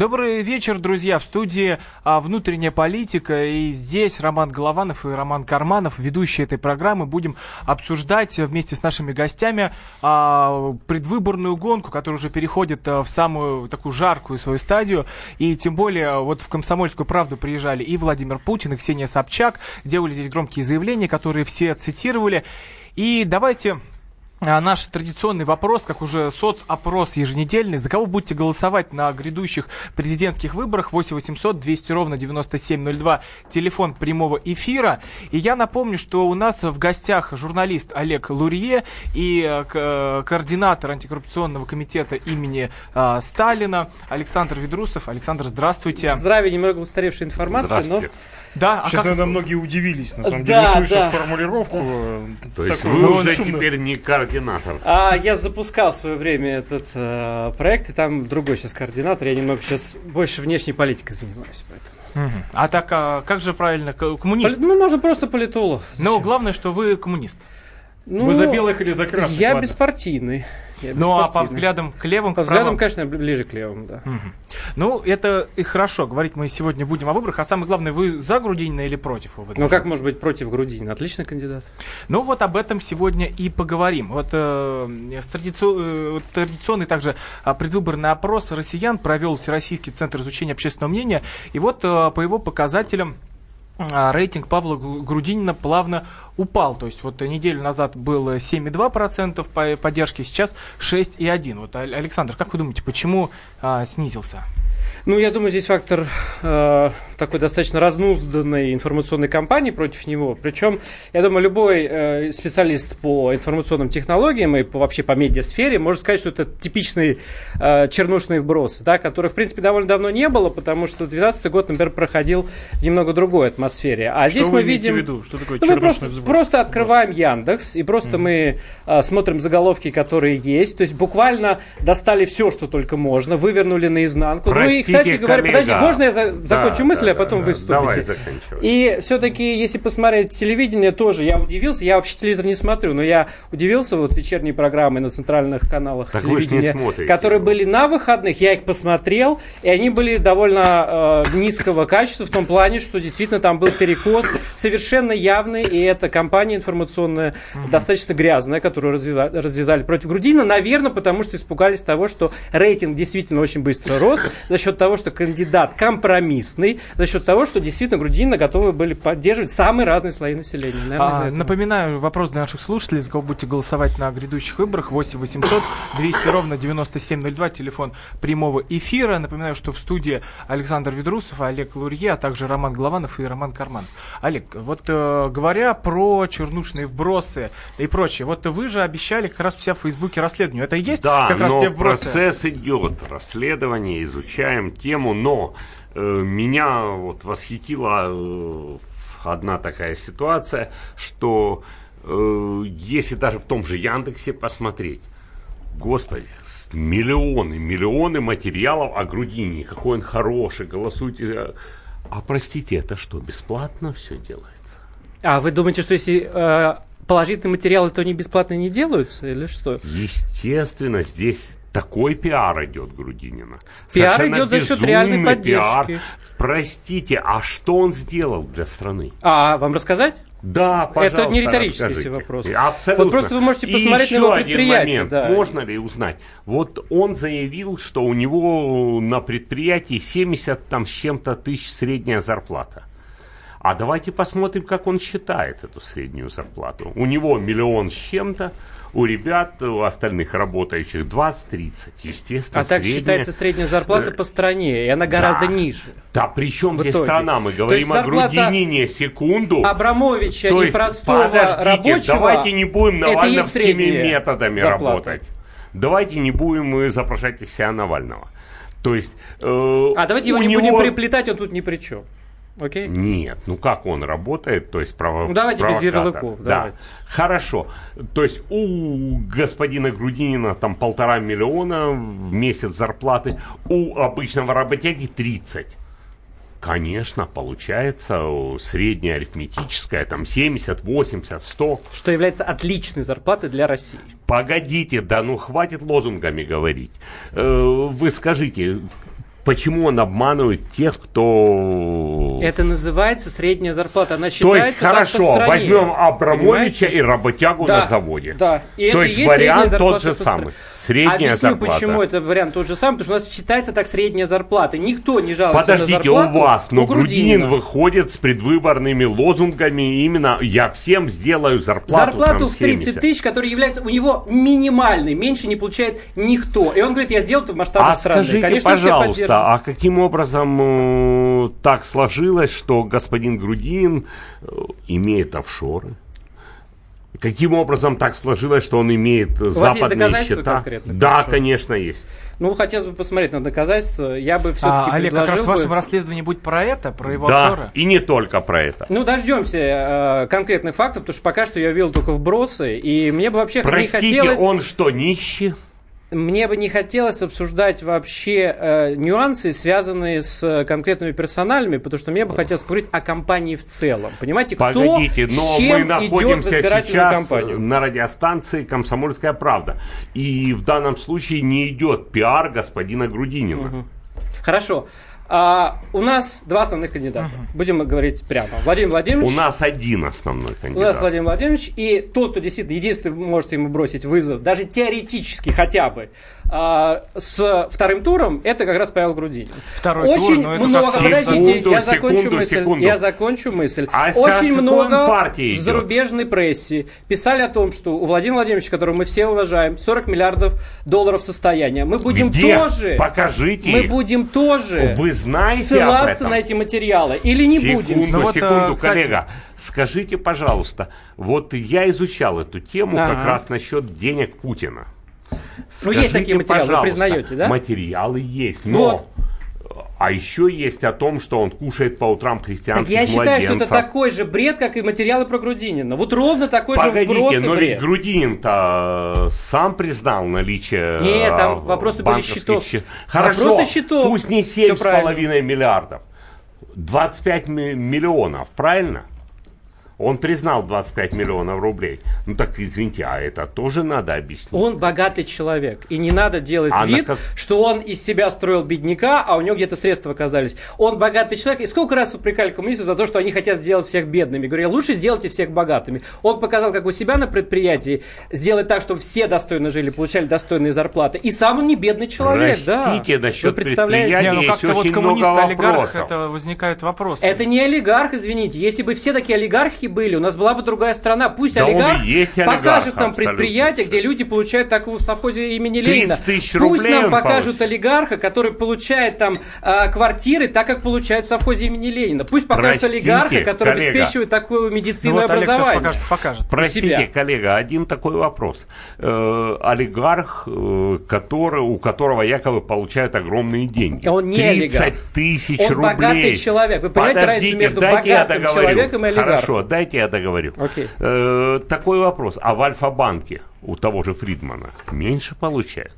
Добрый вечер, друзья. В студии а, «Внутренняя политика». И здесь Роман Голованов и Роман Карманов, ведущие этой программы. Будем обсуждать вместе с нашими гостями а, предвыборную гонку, которая уже переходит а, в самую такую жаркую свою стадию. И тем более вот в «Комсомольскую правду» приезжали и Владимир Путин, и Ксения Собчак. Делали здесь громкие заявления, которые все цитировали. И давайте наш традиционный вопрос, как уже соцопрос еженедельный. За кого будете голосовать на грядущих президентских выборах? 8 800 200 ровно 9702, телефон прямого эфира. И я напомню, что у нас в гостях журналист Олег Лурье и э, ко- координатор антикоррупционного комитета имени э, Сталина Александр Ведрусов. Александр, здравствуйте. Здравия, немного устаревшая информация, но... Да, а Сейчас, как- наверное, многие удивились, на самом Да, деле, услышав да. формулировку. э, То есть такую вы ну, уже шумную. теперь не координатор. А, я запускал в свое время этот э, проект, и там другой сейчас координатор. Я немного сейчас больше внешней политикой занимаюсь. Поэтому. А так, а как же правильно? Коммунист. Ну, можно просто политолог. Но Зачем? главное, что вы коммунист. Ну, Вы за белых или за красных? Я ладно. беспартийный. Я Ну, а по взглядам к левым, По к правым? взглядам, конечно, ближе к левым, да. Мгм. Ну, это и хорошо. Говорить мы сегодня будем о выборах. А самое главное, вы за Грудинина или против его? Ну, как может быть против Грудинина? Отличный кандидат. Ну, вот об этом сегодня и поговорим. Вот э, с традицио- э, традиционный также а, предвыборный опрос россиян провел Всероссийский центр изучения общественного мнения. И вот э, по его показателям рейтинг Павла Гру- Грудинина плавно упал. То есть вот неделю назад было 7,2% по- поддержки, сейчас 6,1%. Вот, Ал- Александр, как вы думаете, почему а, снизился? Ну, я думаю, здесь фактор э, такой достаточно разнузданной информационной кампании против него. Причем, я думаю, любой э, специалист по информационным технологиям и по, вообще по медиасфере может сказать, что это типичный э, чернушный вброс, да, который, в принципе, довольно давно не было, потому что 2012 год, например, проходил в немного другой атмосфере. А здесь Что мы вы имеете видим... в виду? Что такое Ну, мы просто, взброс? просто открываем Яндекс, и просто мы а, смотрим заголовки, которые есть. То есть буквально достали все, что только можно, вывернули наизнанку. ну и, кстати говоря, подожди, можно я за- закончу Да, мысль, да, а потом да, вы вступите? Давай, заканчивай. И все-таки, если посмотреть телевидение, тоже я удивился. Я вообще телевизор не смотрю, но я удивился вот вечерние программы на центральных каналах Так телевидения, которые были на выходных. Я их посмотрел, и они были довольно э, низкого качества в том плане, что действительно там был перекос совершенно явный, и эта кампания информационная достаточно грязная, которую развива- развязали против Грудина, наверное, потому что испугались того, что рейтинг действительно очень быстро рос за счет того, что кандидат компромиссный, за счет того, что действительно Грудина готовы были поддерживать самые разные слои населения. Наверное, А, напоминаю, вопрос для наших слушателей, за кого будете голосовать на грядущих выборах. 8 800 200 ровно 9702, телефон прямого эфира. Напоминаю, что в студии Александр Ведрусов, Олег Лурье, а также Роман Голованов и Роман Карманов. Олег, вот э, говоря про чернушные вбросы и прочее, вот вы же обещали как раз у себя в Фейсбуке расследование. Это и есть Да, как раз но те вбросы? процесс идет, расследование, изучаем тему, но э, меня вот восхитила э, одна такая ситуация, что э, если даже в том же Яндексе посмотреть, Господи, миллионы, миллионы материалов о Грудине, какой он хороший, голосуйте. А простите, это что, бесплатно все делается? А вы думаете, что если э, положительные материалы, то они бесплатно не делаются, или что? Естественно, здесь такой пиар идет Грудинина. Пиар Совершенно идет за счет реальной пиар. поддержки. Простите, а что он сделал для страны? А вам рассказать? Да, пожалуйста, Это не риторический вопрос. Абсолютно. Вот просто вы можете И посмотреть на еще его один предприятие, момент. да. Можно ли узнать? Вот он заявил, что у него на предприятии 70 там с чем-то тысяч средняя зарплата. А давайте посмотрим, как он считает эту среднюю зарплату. У него миллион с чем-то, у ребят, у остальных работающих 20-30. Естественно, А так средняя- считается средняя зарплата по стране, и она гораздо Да. ниже. Да при чем В здесь итоге. страна? Мы говорим о Грудинине секунду. Абрамовича То и есть, простого подождите, рабочего. давайте не будем и навальновскими методами зарплата. работать. Давайте не будем э, изображать из себя Навального. То есть... э, А давайте его не будем него- приплетать, он тут ни при чем. Окей? Нет, ну как он работает, то есть право, Ну, давайте без ярлыков, Да, давайте. хорошо. То есть у господина Грудинина там полтора миллиона в месяц зарплаты, у обычного работяги 30. Конечно, получается средняя арифметическая, там 70, 80, 100. Что является отличной зарплатой для России. Погодите, да ну хватит лозунгами говорить. Э, Вы скажите, почему он обманывает тех, кто... Это называется средняя зарплата. Она То считается есть так хорошо, стране. возьмем Абрамовича Понимаете? и работягу Да, на заводе. Да. И То есть есть вариант тот же самый. Средняя Объясню, зарплата. почему это вариант тот же самый, потому что у нас считается так средняя зарплата. Никто не жалуется Подождите, на зарплату. у вас, но у Грудинин выходит с предвыборными лозунгами именно «я всем сделаю зарплату». Зарплату в 30 70». тысяч, которая является у него минимальной, меньше не получает никто. И он говорит, я сделал это в масштабах А страны. скажите, Конечно, пожалуйста, а каким образом э, так сложилось, что господин Грудинин э, имеет офшоры? Каким образом так сложилось, что он имеет э, вас есть западные доказательства счета? конкретно? Да, Хорошо. конечно, есть. Ну, хотелось бы посмотреть на доказательства. Я бы все-таки А, Олег, как раз в вашем бы... расследовании будет про это, про его да, офшоры? и не только про это. Ну, дождемся э, конкретных фактов, потому что пока что я видел только вбросы, и мне бы вообще Простите, не хотелось... он что, нищий? Мне бы не хотелось обсуждать вообще э, нюансы, связанные с э, конкретными персоналями, потому что мне бы хотелось поговорить о компании в целом. Понимаете, кто Погодите, но с чем мы идет в находимся сейчас кампанию? на радиостанции «Комсомольская правда». И в данном случае не идет пиар господина Грудинина. Хорошо. А, у нас два основных кандидата. Будем говорить прямо. Владимир Владимирович. У нас один основной У нас кандидат. Владимир Владимирович, и тот, кто действительно единственный может ему бросить вызов, даже теоретически хотя бы, а, с вторым туром, это как раз Павел Грудинин. Второй тур, Очень ну это много, как- подождите, Секунду, я закончу секунду, мысль. секунду. Я закончу мысль. А Очень много партии в идет? зарубежной прессе писали о том, что у Владимира Владимировича, которого мы все уважаем, 40 миллиардов долларов состояния. Мы будем Где? тоже... Покажите. Мы будем тоже Вы знаете ссылаться на эти материалы или не секунду, будем? Вот, секунду, э, кстати- коллега. Скажите, пожалуйста, вот я изучал эту тему Ага. как раз насчет денег Путина. Ну, есть такие материалы, вы признаете, да? Материалы есть, но... А еще есть о том, что он кушает по утрам христианских Так я считаю, что это младенцев. такой же бред, как и материалы про Грудинина. Вот ровно такой же вброс Погодите, но бред. ведь Грудинин-то сам признал наличие Нет, там э, вопросы были счетов. счет- Хорошо, Вопросы счетов. пусть не Всё 7,5 миллиардов. 25 ми- миллионов, правильно? Он признал 25 миллионов рублей. Ну так извините, а это тоже надо объяснить. Он богатый человек. И не надо делать А на вид, как- что он из себя строил бедняка, а у него где-то средства оказались. Он богатый человек. И сколько раз упрекали коммунистов за то, что они хотят сделать всех бедными. Говорю, лучше сделайте всех богатыми. Он показал, как у себя на предприятии сделать так, чтобы все достойно жили, получали достойные зарплаты. И сам он не бедный человек, да. Простите, насчет Вы представляете? Не, ну как-то вот очень коммунист, много олигарх, вопросов. это возникают вопросы. Это не олигарх, извините. Если бы все такие олигархи были, у нас была бы другая страна. Пусть Да он олигарх есть олигарх, покажет нам абсолютно. предприятие, где люди получают такую в совхозе имени 30 Ленина. тысяч Пусть нам он покажут получит. олигарха, который получает там э, квартиры, так как получают в совхозе имени Ленина. Пусть покажут Простите, олигарха, который коллега. обеспечивает такое Ну медицинное вот Олег образование. покажет, покажет. Простите, себя. коллега, один такой вопрос. Э, олигарх, э, который, у которого якобы получают огромные деньги. Он не 30 олигарх. тысяч Он рублей. богатый человек. Вы понимаете разницу Подождите, между дайте я богатым человеком и олигархом? Хорошо, дайте я договорю. Окей. Э, такой вопрос. А в Альфа-банке у того же Фридмана меньше получают?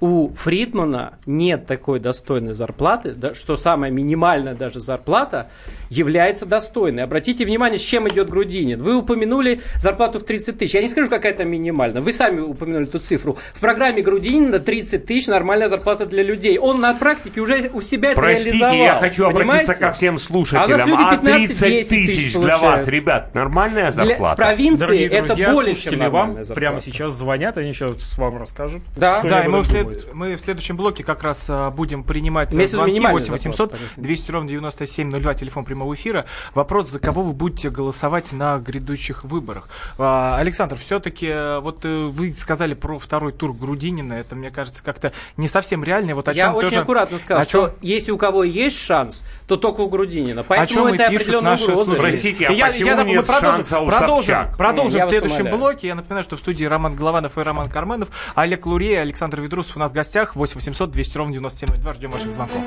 У Фридмана нет такой достойной зарплаты, да, что самая минимальная даже зарплата является достойной. Обратите внимание, с чем идет Грудинин. Вы упомянули зарплату в 30 тысяч. Я не скажу, какая там минимальная. Вы сами упомянули эту цифру. В программе Грудинина 30 тысяч нормальная зарплата для людей. Он на практике уже у себя это Простите, реализовал. я хочу обратиться Понимаете? ко всем слушателям. А люди А 15 30 тысяч тысяч для вас, ребят, нормальная Для- зарплата? в провинции Дорогие это друзья, более чем вам нормальная зарплата. прямо сейчас звонят, они сейчас вам расскажут. Да. Да, и мы в, мы в следующем блоке как раз а, будем принимать виду звонки минимальная 8 800 зарплата, понятно. 200 ровно 9702, телефон прямого эфира. Вопрос, за кого вы будете голосовать на грядущих выборах. А, Александр, все-таки вот э, вы сказали про второй тур Грудинина, это, мне кажется, как-то не совсем реально. Вот о Я чем очень тоже- аккуратно сказал, о что чем- если у кого есть шанс, то только у Грудинина. Поэтому чем это определенная наши угроза. Простите, а я, почему я нет мы продолжим, шанса у продолжим, Собчак? продолжим Я в следующем умоляю. блоке. Я напоминаю, что в студии Роман Голованов и Роман Карменов, Олег Лурей, Александр Ведрусов у нас в гостях. 8 800 200 ровно 9702. Ждем ваших звонков.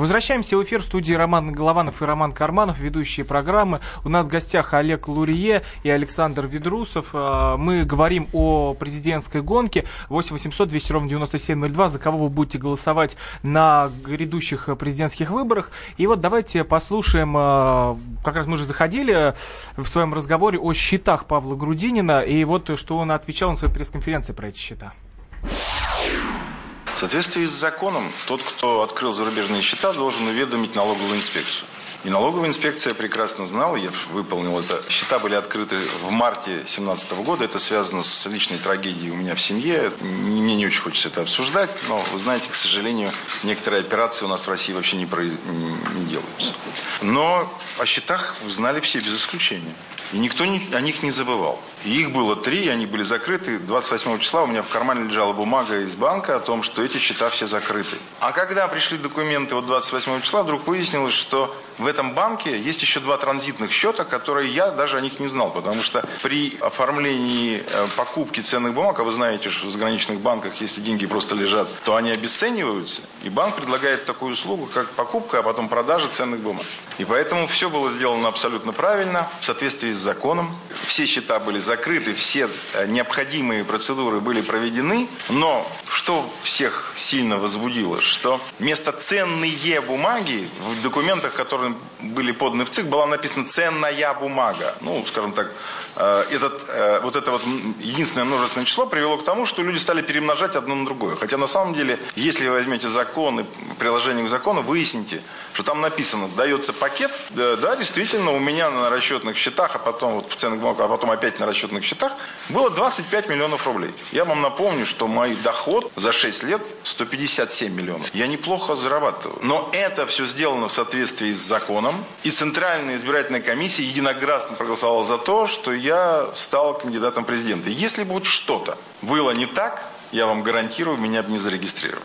Возвращаемся в эфир в студии Роман Голованов и Роман Карманов, ведущие программы. У нас в гостях Олег Лурье и Александр Ведрусов. А, мы говорим о президентской гонке 8 800 200 ровно 9702, за кого вы будете голосовать на грядущих президентских выборах. И вот давайте послушаем, а, как раз мы же заходили в своем разговоре о счетах Павла Грудинина, и вот что он отвечал на своей пресс-конференции про эти счета. В соответствии с законом, тот, кто открыл зарубежные счета, должен уведомить налоговую инспекцию. И налоговая инспекция прекрасно знала, я выполнил это. Счета были открыты в марте 2017 года. Это связано с личной трагедией у меня в семье. Мне не очень хочется это обсуждать, но вы знаете, к сожалению, некоторые операции у нас в России вообще не, про... не делаются. Но о счетах знали все без исключения. И никто не, о них не забывал. И их было три, они были закрыты. 28 числа у меня в кармане лежала бумага из банка о том, что эти счета все закрыты. А когда пришли документы вот 28 числа, вдруг выяснилось, что в этом банке есть еще два транзитных счета, которые я даже о них не знал, потому что при оформлении э, покупки ценных бумаг, а вы знаете, что в заграничных банках, если деньги просто лежат, то они обесцениваются, и банк предлагает такую услугу, как покупка, а потом продажа ценных бумаг. И поэтому все было сделано абсолютно правильно, в соответствии с законом. Все счета были закрыты, все э, необходимые процедуры были проведены, но что всех сильно возбудило, что вместо ценные бумаги в документах, которые были поданы в ЦИК, была написана ценная бумага. Ну, скажем так, этот, э, вот это вот единственное множественное число привело к тому, что люди стали перемножать одно на другое. Хотя на самом деле, если вы возьмете закон и приложение к закону, выясните, что там написано, дается пакет, да, действительно, у меня на расчетных счетах, а потом вот в бумагах, а потом опять на расчетных счетах, было 25 миллионов рублей. Я вам напомню, что мой доход за 6 лет 157 миллионов. Я неплохо зарабатываю. Но это все сделано в соответствии с законом. И Центральная избирательная комиссия единогласно проголосовала за то, что я стал кандидатом президента. Если бы вот что-то было не так, я вам гарантирую, меня бы не зарегистрировали.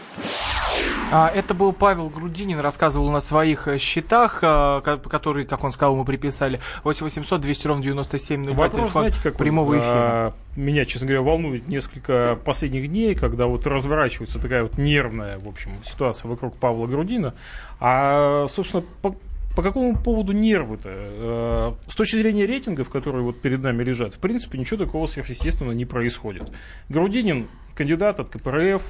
А, это был Павел Грудинин, рассказывал на своих э, счетах, а, которые, как он сказал, мы приписали 8800 200 ровно 97 Вопрос, знаете, как прямого эфира. А, меня, честно говоря, волнует несколько последних дней, когда вот разворачивается такая вот нервная, в общем, ситуация вокруг Павла Грудина. А, собственно, по, какому поводу нервы-то? Э, с точки зрения рейтингов, которые вот перед нами лежат, в принципе, ничего такого сверхъестественного не происходит. Грудинин кандидат от КПРФ,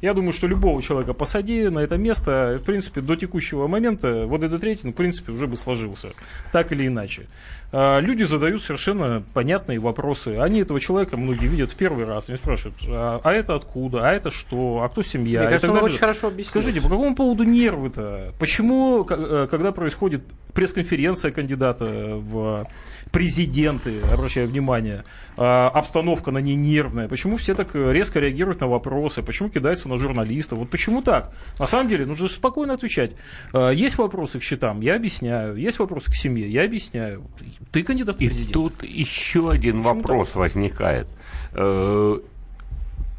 я думаю, что любого человека посади на это место, в принципе, до текущего момента вот этот рейтинг, в принципе, уже бы сложился. Так или иначе. А, люди задают совершенно понятные вопросы. Они этого человека, многие видят в первый раз. Они спрашивают, а, а это откуда, а это что, а кто семья? Мне кажется, он очень хорошо объяснил. Скажите, по какому поводу нервы-то? Почему, э, когда происходит пресс-конференция кандидата в президенты, обращаю внимание, а, обстановка на ней нервная, почему все так резко реагируют на вопросы, почему кидаются на журналистов, вот почему так? На самом деле нужно спокойно отвечать. А, есть вопросы к счетам, я объясняю, есть вопросы к семье, я объясняю. Ты кандидат в президент. И тут еще один почему вопрос так? возникает э,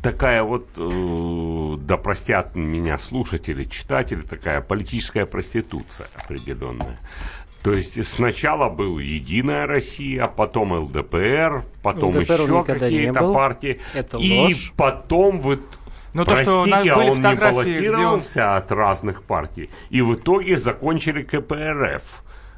такая вот, э, да простят меня слушатели, читатели, такая политическая проституция определенная. То есть сначала был Единая Россия, потом ЛДПР, потом ЛДПР еще какие-то партии. Это и ложь. потом вот но то, что Простите, были а он не где он... баллотировался от разных партий. И в итоге закончили КПРФ.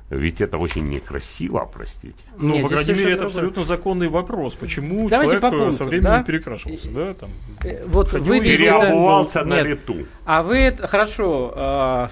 Ведь это очень некрасиво, простите. Ну, Нет, по крайней мере, это другое. абсолютно законный вопрос. Почему Давайте человек по пунктам, со временем да? перекрашивался, да? Там. Э, Вот вы Переобувался на Нет. лету. А вы, хорошо, э,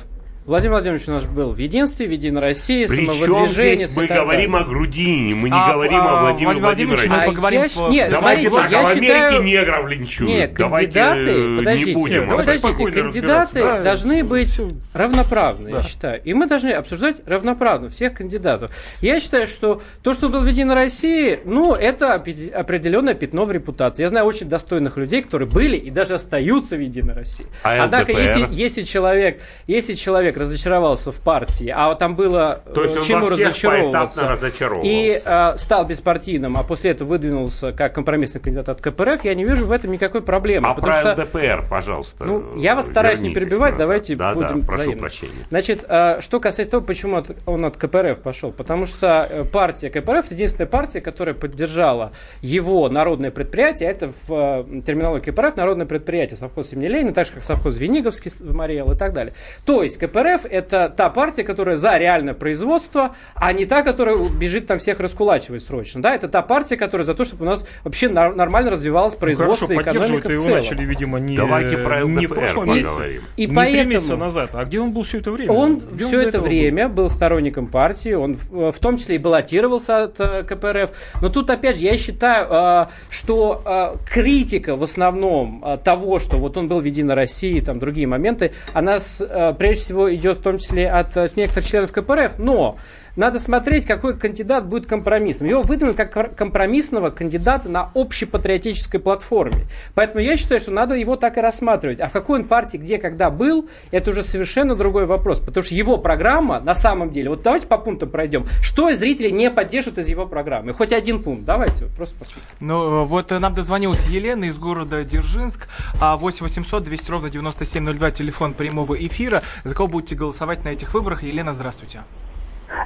Владимир Владимирович у нас был в единстве, в Единой России, Причем самовыдвижение. здесь мы говорим о Грудине, мы не А, говорим а, о Владимире Владимир Владимирович, Владимировиче. мы А поговорим я по- щ- нет, Давайте смотрите, так, я а в Америке считаю- негров линчуют. Нет, Давайте кандидаты, э, подождите, не будем. Давайте подождите, кандидаты да. должны быть равноправны, Да. я считаю. И мы должны обсуждать равноправно всех кандидатов. Я считаю, что то, что был в Единой России, ну, это определенное пятно в репутации. Я знаю очень достойных людей, которые были и даже остаются в Единой России. А Однако, если, если человек, если человек разочаровался в партии, а вот там было То есть э, он чему во всех разочаровываться, разочаровывался. и э, стал беспартийным, а после этого выдвинулся как компромиссный кандидат от КПРФ, я не вижу в этом никакой проблемы. А про что ЛДПР, пожалуйста. ну, я вас стараюсь не перебивать, назад. давайте да, будем Да, прошу прощения. Значит, э, что касается того, почему от- он от КПРФ пошел. Потому что э, партия КПРФ единственная партия, которая поддержала его народное предприятие, а это в э, терминологии КПРФ народное предприятие совхоз имени Ленина, так же как совхоз Вениговский в Мариэл и так далее. То есть КПРФ это та партия, которая за реальное производство, а не та, которая бежит там всех раскулачивать срочно. Да, это та партия, которая за то, чтобы у нас вообще нормально развивалось Ну, производство хорошо, и экономика его начали, видимо, не, Давайте про не в прошлом месяце, поговорим. И не три поэтому- месяца назад. А где он был все это время? Он Где все до это этого был? время был сторонником партии, он в, в том числе и баллотировался от э, КПРФ. Но тут, опять же, я считаю, э, что э, критика в основном э, того, что вот он был в Единой России, там другие моменты, она с, э, прежде всего идет в том числе от э, некоторых членов КПРФ. Но надо смотреть, какой кандидат будет компромиссным. Его выдвинули как компромиссного кандидата на общепатриотической платформе. Поэтому я считаю, что надо его так и рассматривать. А в какой он партии, где, когда был, это уже совершенно другой вопрос. Потому что его программа, на самом деле, вот давайте по пунктам пройдем. Что зрители не поддержат из его программы? Хоть один пункт. Давайте, просто посмотрим. Ну, вот э, нам дозвонилась Елена из города Дзержинск. А 8 800 200 ровно 9702, телефон прямого эфира. За кого будете голосовать на этих выборах? Елена, здравствуйте.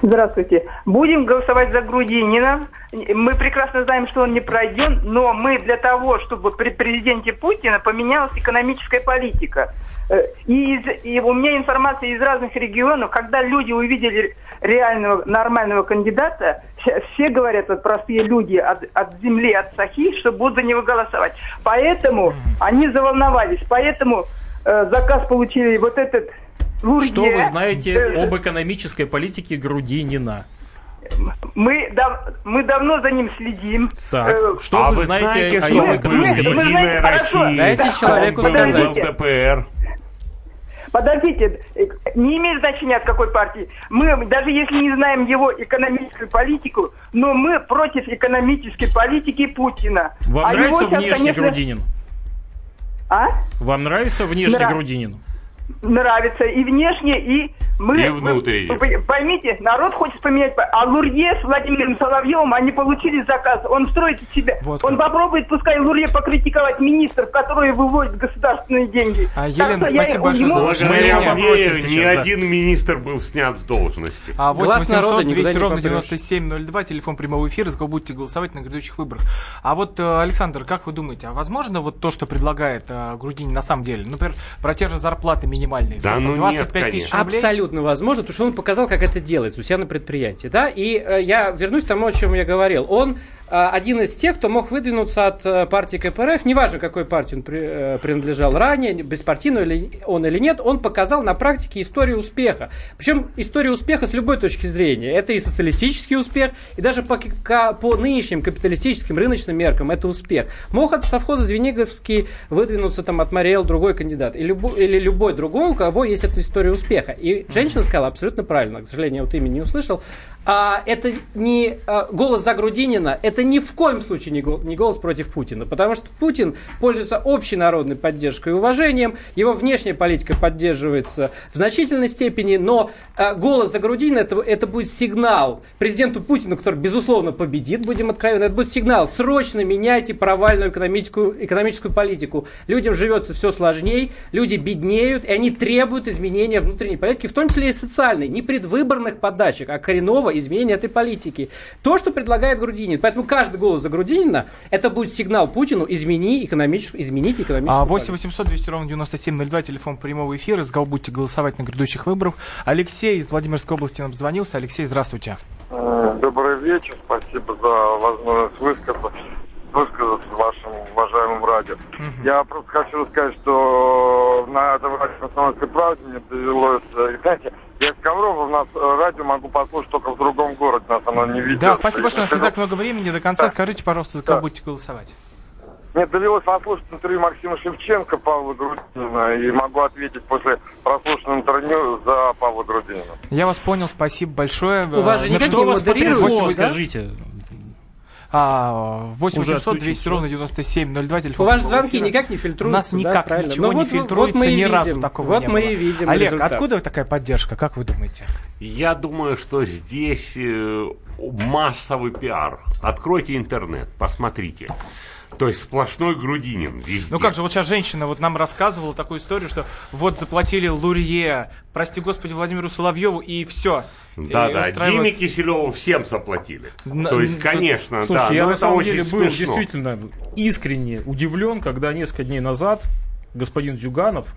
Здравствуйте. Будем голосовать за Грудинина. Мы прекрасно знаем, что он не пройден, но мы для того, чтобы при президенте Путина поменялась экономическая политика. Э, И, из- и у меня информация из разных регионов, когда люди увидели реального нормального кандидата, все, все говорят, вот простые люди от, от земли, от Сахи, что будут за него голосовать. Поэтому они заволновались, поэтому э, заказ получили вот этот Лурье. Что вы знаете Э, об экономической политике Грудинина? Мы, дав- мы давно за ним следим. Так, Э, что а вы вы знаете знаете, о что его был в экономической мы- мы политике? хорошо. России, Дайте он человеку был сказать. ЛДПр. Подождите, э, не имеет значения от какой партии. Мы, даже если не знаем его экономическую политику, но мы против экономической политики Путина. Вам А нравится его сейчас, внешний конечно, Грудинин? А? Вам нравится внешний Нрав- Грудинин? Нравится и внешне, и мы... И внутренне. вы- поймите, народ хочет поменять... по- А Лурье с Владимиром Соловьевым, они получили заказ. Он строит из себя. Вот Он как. попробует, пускай Лурье покритиковать министров, которые выводят государственные деньги. А, Так Елена, я спасибо большое ему- за Благодаря мне ни да. один министр был снят с должности. А 8 Глаз народа 800 никуда 200 не ровно попрешь. 9702, телефон прямого эфира, за кого будете голосовать на грядущих выборах. А вот, э, Александр, как вы думаете, а возможно вот то, что предлагает э, Грудинин на самом деле? Например, про те же зарплаты минимальные. Да ну нет, 25 тысяч конечно. рублей? Абсолютно возможно, потому что он показал, как это делается у себя на предприятии. Да? И э, я вернусь к тому, о чем я говорил. Он э, один из тех, кто мог выдвинуться от э, партии КПРФ, неважно, какой партии он при- э, принадлежал ранее, беспартийный ли он или нет, он показал на практике историю успеха. Причем историю успеха с любой точки зрения. Это и социалистический успех, и даже по, ка- по нынешним капиталистическим рыночным меркам это успех. Мог от совхоза Звениговский выдвинуться там от Мариэл другой кандидат, и любо- или любой другой, у кого есть эта история успеха. И женщина сказала абсолютно правильно, к сожалению, я вот имя не услышал. А, это не а, голос за Грудинина, это ни в коем случае не, гол- не голос против Путина, потому что Путин пользуется общей народной поддержкой и уважением, его внешняя политика поддерживается в значительной степени, но а, голос за Грудинина это, это будет сигнал президенту Путину, который, безусловно, победит, будем откровенны, это будет сигнал, срочно меняйте провальную экономическую, экономическую политику. Людям живется все сложнее, люди беднеют, и они требуют изменения внутренней политики, в том числе и социальной, не предвыборных подачек, а коренного изменения этой политики. То, что предлагает Грудинин. Поэтому каждый голос за Грудинина, это будет сигнал Путину, измени экономическую, измените экономическую А 8 политику. 800 200 ровно 9702, телефон прямого эфира, кого будете голосовать на грядущих выборах. Алексей из Владимирской области нам звонился. Алексей, здравствуйте. Э, Добрый вечер, спасибо за возможность высказаться, высказаться в вашем уважаемом радио. Я просто хочу сказать, что на этом радио «Комсомольской правде» мне довелось э, Знаете, я из Коврова, у нас э, радио могу послушать только в другом городе, нас оно не видео. Да, спасибо, что у нас не так много времени. До конца скажите, пожалуйста, за кого Да. будете голосовать. Мне довелось послушать интервью Максима Шевченко, Павла Грудинина, и могу ответить после прослушанного интервью за Павла Грудинина. Я вас понял, спасибо большое. У вас же Э, никак что не вас потрясло, да? Скажите. А, 8 Уже 800 200 отключился. ровно 9702, телефон. У вас звонки эфира. никак не У фильтруются, нас да, никак правильно? ничего Ну не вот- вот фильтруется, мы и ни разу видим. такого Вот не мы было. и видим Олег, результат. откуда такая поддержка, как вы думаете? Я думаю, что здесь э, массовый пиар. Откройте интернет, посмотрите. То есть сплошной Грудинин везде. Ну как же, вот сейчас женщина вот нам рассказывала такую историю, что вот заплатили Лурье, прости господи, Владимиру Соловьеву, и все. Да, да, Диме Киселеву всем заплатили. На- То есть, конечно, Слушайте, да, я но на это самом очень деле был смешно. действительно искренне удивлен, когда несколько дней назад господин Зюганов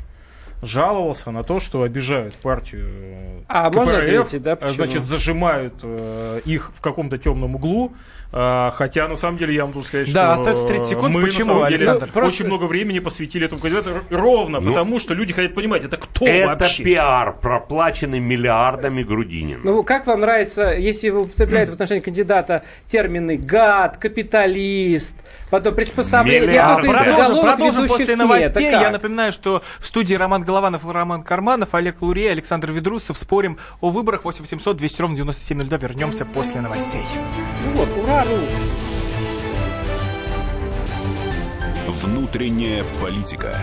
жаловался на то, что обижают партию э, А можно КПРФ, ответить, да, а, почему? значит, зажимают э, их в каком-то темном углу, а, хотя на самом деле я вам должен сказать, что Да, остается 30 секунд. мы Почему, на самом деле Александр? очень Просто- много времени посвятили этому кандидату ровно, Ну, потому что люди хотят понимать, это кто Это вообще? пиар, проплаченный миллиардами Грудинин. Ну, как вам нравится, если вы употребляете в отношении кандидата термины гад, капиталист, потом приспособление, я Миллиарды. только из Продолжим, продолжим после новостей. это? Я напоминаю, что в студии Роман Голованов и Роман Карманов, Олег Лурей, Александр Ведрусов. Спорим о выборах 8 800 200 ровно 9702. Вернемся после новостей. Ну вот, ура, ру. Внутренняя политика.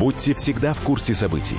Будьте всегда в курсе событий.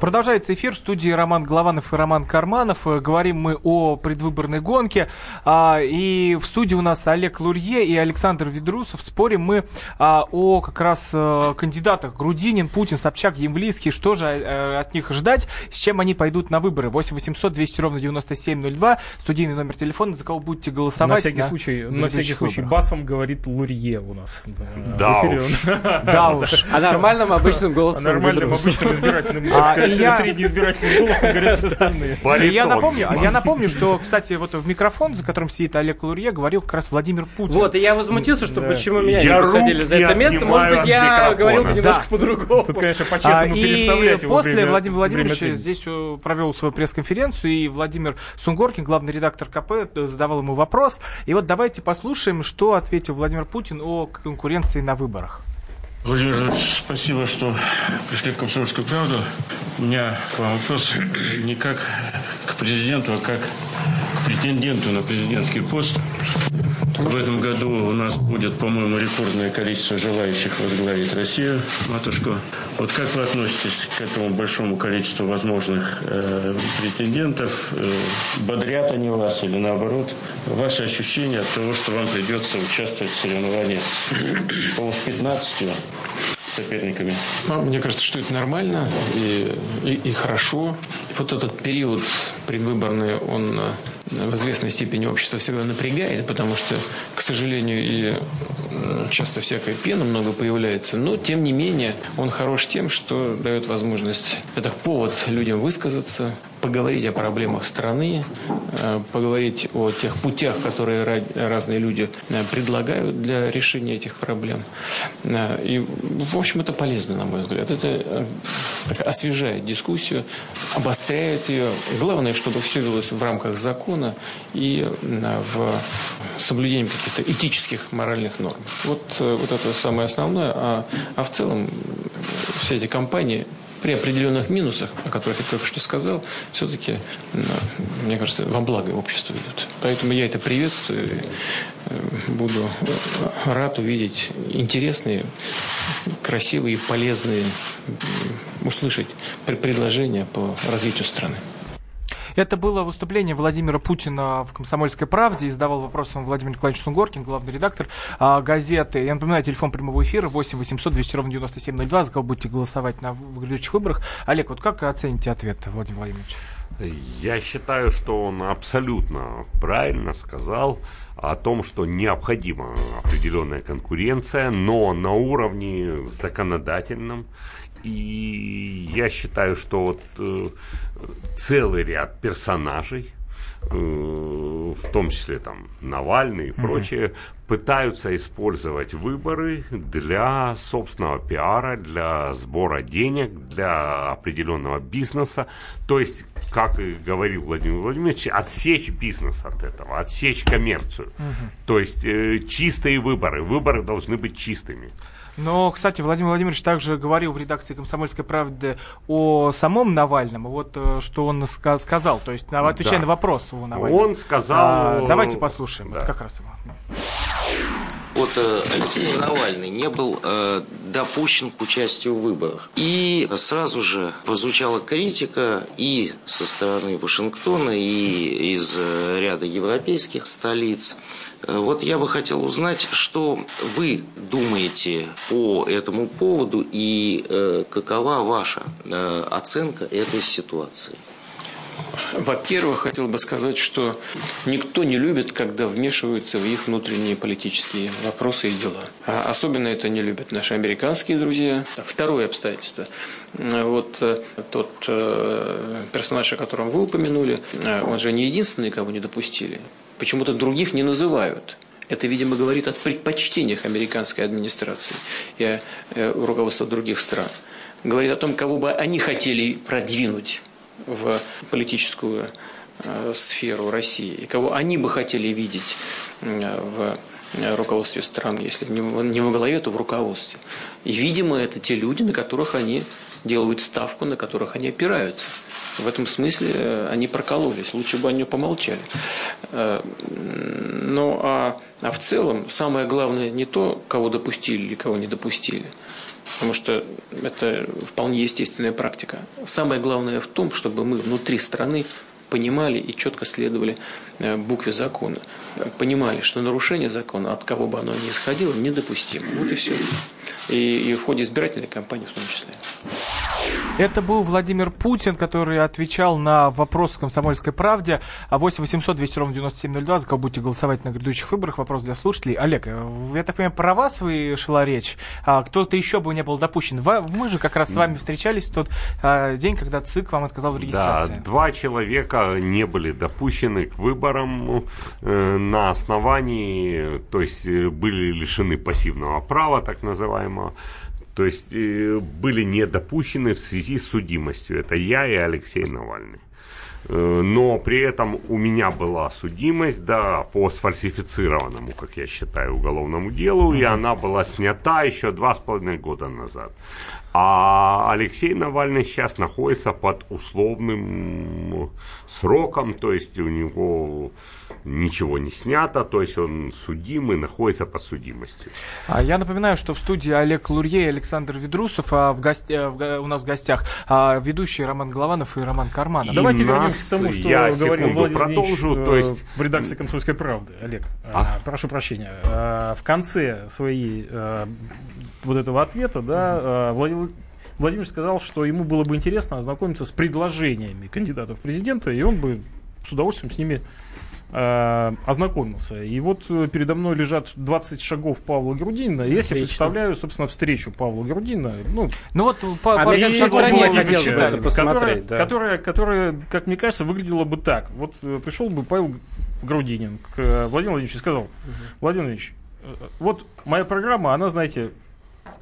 Продолжается эфир в студии Роман Голованов и Роман Карманов. Э, Говорим мы о предвыборной гонке. А, И в студии у нас Олег Лурье и Александр Ведрусов. Спорим мы а, о как раз э, кандидатах Грудинин, Путин, Собчак, Ямблицкий. Что же э, от них ждать? С чем они пойдут на выборы? 8 800 200 ровно 9702. Студийный номер телефона. За кого будете голосовать? На всякий да, случай, на всякий случай выборах. басом говорит Лурье у нас. Да эфире. уж. Да уж. А нормальным обычным А голосом. Нормальным Ведрусов. обычным избирательным, А, так сказать, я- среднеизбирательным голосом говорят все остальные. Я напомню, а я напомню, что, кстати, вот в микрофон, за которым сидит Олег Лурье, говорил как раз Владимир Путин. Вот, и я возмутился, что почему меня не посадили за это место. Может быть, я говорил бы немножко по-другому. Тут, конечно, А, по-честному переставлять и после от времени. здесь э, провел свою пресс-конференцию, и Владимир Сунгоркин, главный редактор КП, э, задавал ему вопрос. И вот давайте послушаем, что ответил Владимир Путин о конкуренции на выборах. Владимир Ильич, спасибо, что пришли в «Комсомольскую правду». У меня вопрос не как к президенту, а как претенденту на президентский пост. В этом году у нас будет, по-моему, рекордное количество желающих возглавить Россию, матушку. Вот как вы относитесь к этому большому количеству возможных э, претендентов? Э, бодрят они вас или наоборот? Ваши ощущения от того, что вам придется участвовать в соревнованиях с, по-моему, с 15 соперниками? Ну, Мне кажется, что это нормально и, и, и хорошо. Вот этот период предвыборный, он э, в известной степени общество всегда напрягает, потому что, к сожалению, и м, часто всякая пена много появляется. Но, тем не менее, он хорош тем, что дает возможность, это повод людям высказаться, поговорить о проблемах страны, э, поговорить о тех путях, которые ра- разные люди э, предлагают для решения этих проблем. Э, И, в общем, это полезно, на мой взгляд. Это э, освежает дискуссию, обостряет ее. Главное, чтобы все велось в рамках закона и э, в соблюдении каких-то этических, моральных норм. Вот, э, вот это самое основное. А, а в целом все эти компании при определенных минусах, о которых я только что сказал, все-таки, мне кажется, во благо обществу идут. Поэтому я это приветствую. и, э, Буду рад увидеть интересные, красивые и полезные, услышать пр- предложения по развитию страны. Это было выступление Владимира Путина в «Комсомольской правде». И задавал вопрос он Владимир Николаевич Сунгоркин, главный редактор а, газеты. Я напоминаю, телефон прямого эфира 8 800 200 ровно 9702, за кого будете голосовать на грядущих выборах. Олег, вот как оцените ответ Владимира Владимировича? Я считаю, что он абсолютно правильно сказал о том, что необходима определенная конкуренция, но на уровне законодательном. И я считаю, что вот э, целый ряд персонажей, э, в том числе там Навальный и прочее, пытаются использовать выборы для собственного пиара, для сбора денег, для определенного бизнеса. То есть, как и говорил Владимир Владимирович, отсечь бизнес от этого, отсечь коммерцию. То есть, э, чистые выборы. Выборы должны быть чистыми. Но, кстати, Владимир Владимирович также говорил в редакции «Комсомольской правды» о самом Навальном, вот э, что он ска- сказал, то есть отвечая Да. на вопрос о Навальном. Он сказал... А, давайте послушаем, Да. вот как раз его. Вот э, Алексей Навальный не был э, допущен к участию в выборах. И сразу же прозвучала критика и со стороны Вашингтона, и из э, ряда европейских столиц. Вот я бы хотел узнать, что вы думаете по этому поводу и какова ваша оценка этой ситуации? Во-первых, хотел бы сказать, что никто не любит, когда вмешиваются в их внутренние политические вопросы и дела. А особенно это не любят наши американские друзья. Второе обстоятельство. Вот э, тот э, персонаж, о котором вы упомянули, э, он же не единственный, кого не допустили. Почему-то других не называют. Это, видимо, говорит о предпочтениях американской администрации и руководства других стран. Говорит о том, кого бы они хотели продвинуть в политическую э, сферу России, и кого они бы хотели видеть э, в э, руководстве стран, если не во главе, то в руководстве. И, видимо, это те люди, на которых они делают ставку, на которых они опираются. В этом смысле они прокололись, лучше бы они помолчали. Ну, а, а в целом, самое главное не то, кого допустили или кого не допустили, потому что это вполне естественная практика. Самое главное в том, чтобы мы внутри страны понимали и четко следовали э, букве закона. Понимали, что нарушение закона, от кого бы оно ни исходило, недопустимо. Вот и все. И, и в ходе избирательной кампании в том числе. Это был Владимир Путин, который отвечал на вопрос «Комсомольской правде». А 8 800 200 ровно 9702, за кого будете голосовать на грядущих выборах. Вопрос для слушателей. Олег, э, я так понимаю, про вас вы шла речь. А кто-то еще бы не был допущен. Мы же как раз с вами встречались в тот а, день, когда ЦИК вам отказал в Да, регистрации. два человека не были допущены к выборам э, на основании, то есть э, были лишены пассивного права, так называемого. То есть э, были не допущены в связи с судимостью. Это я и Алексей Навальный. Э, Но при этом у меня была судимость, да, по сфальсифицированному, как я считаю, уголовному делу, и она была снята еще два с половиной года назад. А Алексей Навальный сейчас находится под условным сроком, то есть у него ничего не снято, то есть он судим и находится под судимостью. А я напоминаю, что в студии Олег Лурье и Александр Ведрусов, а в гости, э, в у нас в гостях а, ведущие Роман Голованов и Роман Карманов. И Давайте нас- к тому, что я говорил Владимир продолжу, Ильич, то э, есть- в редакции «Комсомольской правды». Олег, э, А? прошу прощения. э, В конце своей вот этого ответа, да, Владимир Владимир сказал, что ему было бы интересно ознакомиться с предложениями кандидатов в президента, и он бы с удовольствием с ними э, ознакомился. И вот э, передо мной лежат 20 шагов Павла Грудинина. И Я себе представляю, собственно, встречу Павла Грудинина. Ну, Ну вот по, А по- я по- хотел бы это посмотреть, которая, да. которая, которая, как мне кажется, выглядела бы так. Вот э, пришел бы Павел Грудинин к э, Владимиру Владимировичу и сказал, Владимир Владимирович, э, вот моя программа, она, знаете,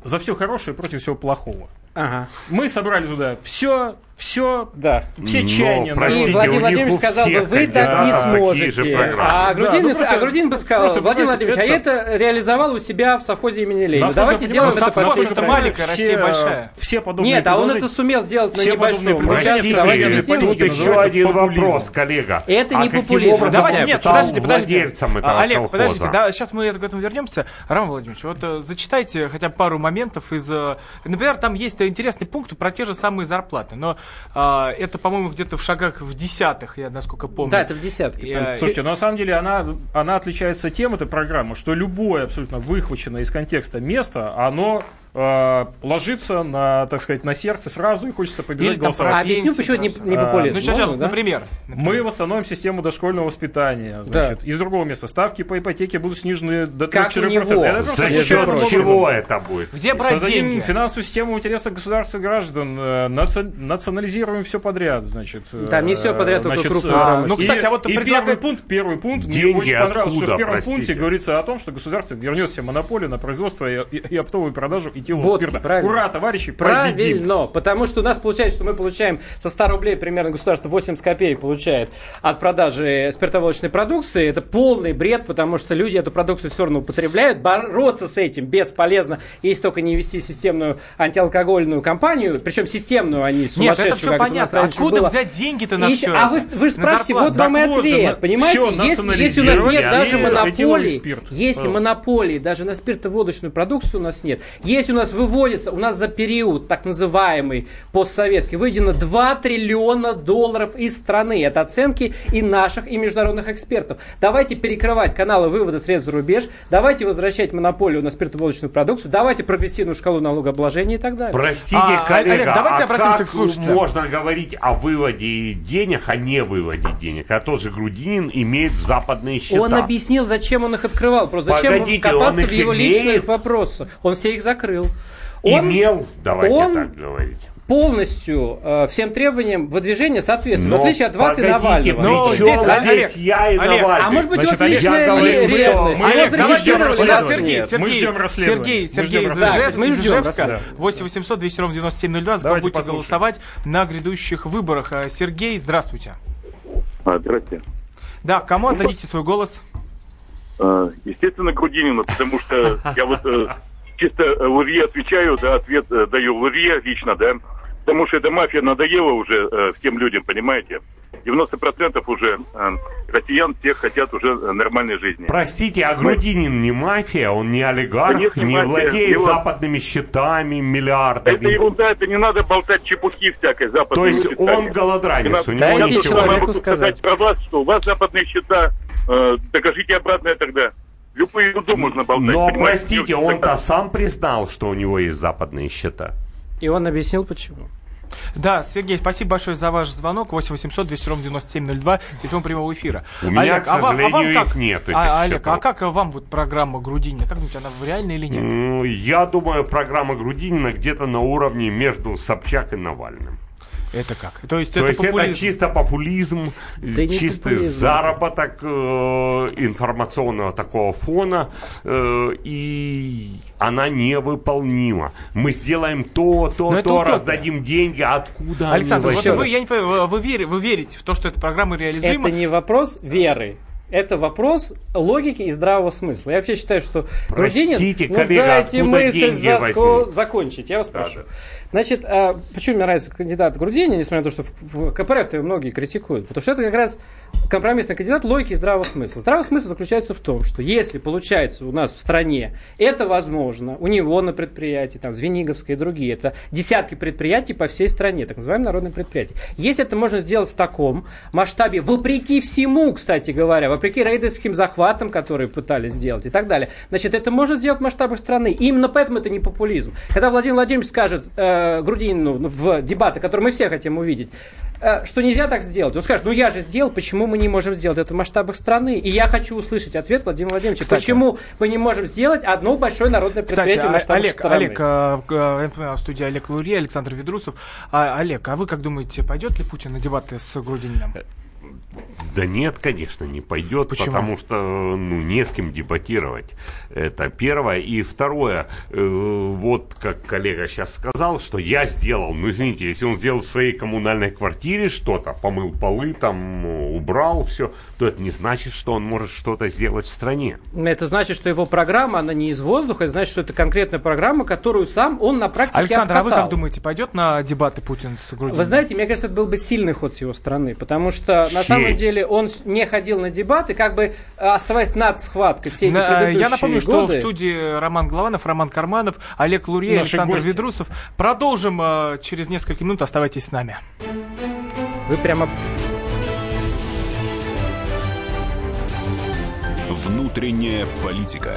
за все хорошее против всего плохого. Ага. Мы собрали туда все, все, Да. все Но, чаяния. простите, И. Владимир Владимирович сказал бы, вы так не сможете. А Да, Грудин, ну а просто- Грудин бы сказал, просто, Владимир Владимирович, а это- это реализовал у себя в совхозе имени Ленина. Насколько Давайте я сделаем это по всей я стране. маленькая, все, Россия большая. Все подобные Нет, а он это сумел сделать на все подобные небольшом. Простите, объясним. тут еще один популизм. вопрос, коллега. Это а не популизм. Давайте, нет, подождите, подождите. А, Олег, подождите, да, сейчас мы к этому вернемся. Роман Владимирович, вот э, зачитайте хотя бы пару моментов из... э, например, там есть интересный пункт про те же самые зарплаты. Но а, это, по-моему, где-то в шагах в десятых, я насколько помню. Да, это в десятке. А, Слушайте, на самом деле она, она отличается тем, эта программа, что любое абсолютно выхваченное из контекста место, оно э, ложится на, так сказать, на сердце сразу и хочется побежать Или голосовать. А объясню, почему не, не А, популизм. Ну, сейчас, Можно, да? например. Мы восстановим систему дошкольного воспитания. Значит, Из другого места ставки по ипотеке будут снижены до Как у 3-4%. него. Это просто За счет чего это будет? Где брать Создадим деньги? финансовую систему в интересах государства и граждан, э, наци- национализируем все подряд, значит. э, Там не всё подряд, только значит, крупную э, промышленность. Ну, кстати, и- а вот и предлагаю- первый пункт, первый пункт, мне Деньги очень понравилось, что в первом простите? пункте говорится о том, что государство вернет себе монополию на производство и, и- и оптовую продажу этилового Вот, спирта. правильно. Ура, товарищи, победим! Правильно, потому что у нас получается, что мы получаем со 100 рублей примерно государство 80 копеек получает от продажи спиртоводочной продукции. Это полный бред, потому что люди эту продукцию все равно употребляют. Бороться с этим бесполезно, если только не вести системную антиалкогольную кампанию, причем системную, а не Нет, это все понятно. Откуда было. взять деньги-то на все а вы, вы же спрашиваете, вот вам и же, ответ. на- Понимаете, если, если у нас нет а даже монополии, если монополии даже на спиртоводочную продукцию у нас нет, если у нас выводится, у нас за период так называемый постсоветский, выведено 2 триллиона долларов из страны. Это оценки и наших, и международных экспертов. Давайте перекрывать каналы вывода средств за рубеж, давайте возвращать монополию на спиртоводочную продукцию, давайте прогрессивную шкалу налогообложения и так далее. Простите, А, коллега, Олег, давайте а обратимся как к слушателям. можно говорить о выводе денег, а не выводе денег? А тот же Грудинин имеет западные счета. Он объяснил, зачем он их открывал. Просто зачем Погодите, копаться он в его имеет? личных вопросах. Он все их закрыл. Он Имел, давайте он- так говорить. полностью э, всем требованиям выдвижения соответствует, Но в отличие от вас и погодите, Навального. при Но здесь, здесь Олег, я и Олег, Навальный? А может быть, Значит, у вас Олег, личная что ревность? мы- Олег, давайте зарегистрировали, ждем нас Сергей. Сергей, Мы ждем расследования. Сергей, Мы Сергей ждем из расследования. Ижев- Мы из ждем Ижевска. расследования. 8 800 200 ровно 9702. За кого Давайте будете послушаем. голосовать на грядущих выборах. А, Сергей, здравствуйте. А, Здрасте. Да, кому отдадите свой голос? А, Естественно, Грудинину, потому что я вот э, чисто э, в ИРЕ отвечаю, да, ответ э, даю в ИРЕ лично, да, потому что эта мафия надоела уже э, всем людям, понимаете? 90% уже э, россиян всех хотят уже э, нормальной жизни. Простите, а Грудинин не мафия, он не олигарх, Да нет, не мафия. владеет Его- западными счетами, миллиардами. Это ерунда, это не надо болтать чепухи всякой западной. То есть Люди, он голодранец, надо- у него Я ничего человеку могу сказать. сказать про вас, что у вас западные счета, э, докажите обратное тогда. Любую ерунду можно болтать. Но, понимаете? простите, он-то сам признал, что у него есть западные счета. И он объяснил, почему. Да, Сергей, спасибо большое за ваш звонок. 8 800 200 ровно 9702, телефон прямого эфира. У меня, к а вам- а вам сожалению, как? их нет, этих А, Олег, счетов. а как вам вот программа Грудинина? Как думаете, она реальная или нет? М, Я думаю, программа Грудинина где-то на уровне между Собчак и Навальным. Это как? То есть То это есть это популизм? чисто популизм, Да чистый популизм. заработок э, информационного такого фона, э, и она невыполнима. Мы сделаем то, то, Но это то, раздадим деньги, откуда Александр, они вот вы, я не понимаю, вы, верите, вы верите в то, что эта программа реализуема? Это не вопрос веры. Это вопрос логики и здравого смысла. Я вообще считаю, что. Простите, ну, коллега, дайте мысль заско- закончить, я вас Да, прошу. да. Значит, а почему мне нравится кандидат Грудинин, несмотря на то, что в, в КПРФ-то его многие критикуют? Потому что это как раз компромиссный кандидат логики и здравого смысла. Здравый смысл заключается в том, что если получается у нас в стране, это возможно, у него на предприятии, там, Звениговское и другие, это десятки предприятий по всей стране, так называемые народные предприятия. Если это можно сделать в таком масштабе, вопреки всему, кстати говоря, вопреки рейдерским захватам, которые пытались сделать и так далее, значит, это можно сделать в масштабах страны. И именно поэтому это не популизм. Когда Владимир Владимирович скажет э, Грудинину ну, в дебаты, которые мы все хотим увидеть, э, что нельзя так сделать, он скажет, ну я же сделал, почему мы не можем сделать это в масштабах страны? И я хочу услышать ответ Владимира Владимировича, Кстати. почему мы не можем сделать одно большое народное Кстати, предприятие в а- масштабах Олег, страны? Олег, в- а, я понимаю, в студии Олег Лурье, Александр Ведрусов. А, Олег, а вы как думаете, пойдет ли Путин на дебаты с Грудининым? Да нет, конечно, не пойдет, Почему? потому что ну, не с кем дебатировать. Это первое. И второе, э, вот как коллега сейчас сказал, что я сделал, ну извините, если он сделал в своей коммунальной квартире что-то, помыл полы, там, убрал все, то это не значит, что он может что-то сделать в стране. Это значит, что его программа, она не из воздуха, это значит, что это конкретная программа, которую сам он на практике Александр, а вы обкатал. как думаете, пойдет на дебаты Путин с Грудининым? Вы знаете, мне кажется, это был бы сильный ход с его стороны, потому что, на самом деле он не ходил на дебаты, как бы э, оставаясь над схваткой все эти На- предыдущие Я напомню, что годы. в студии Роман Голованов, Роман Карманов, Олег Лурье, Наши Александр гости. Ведрусов. Продолжим э, через несколько минут. Оставайтесь с нами. Вы прямо Внутренняя политика.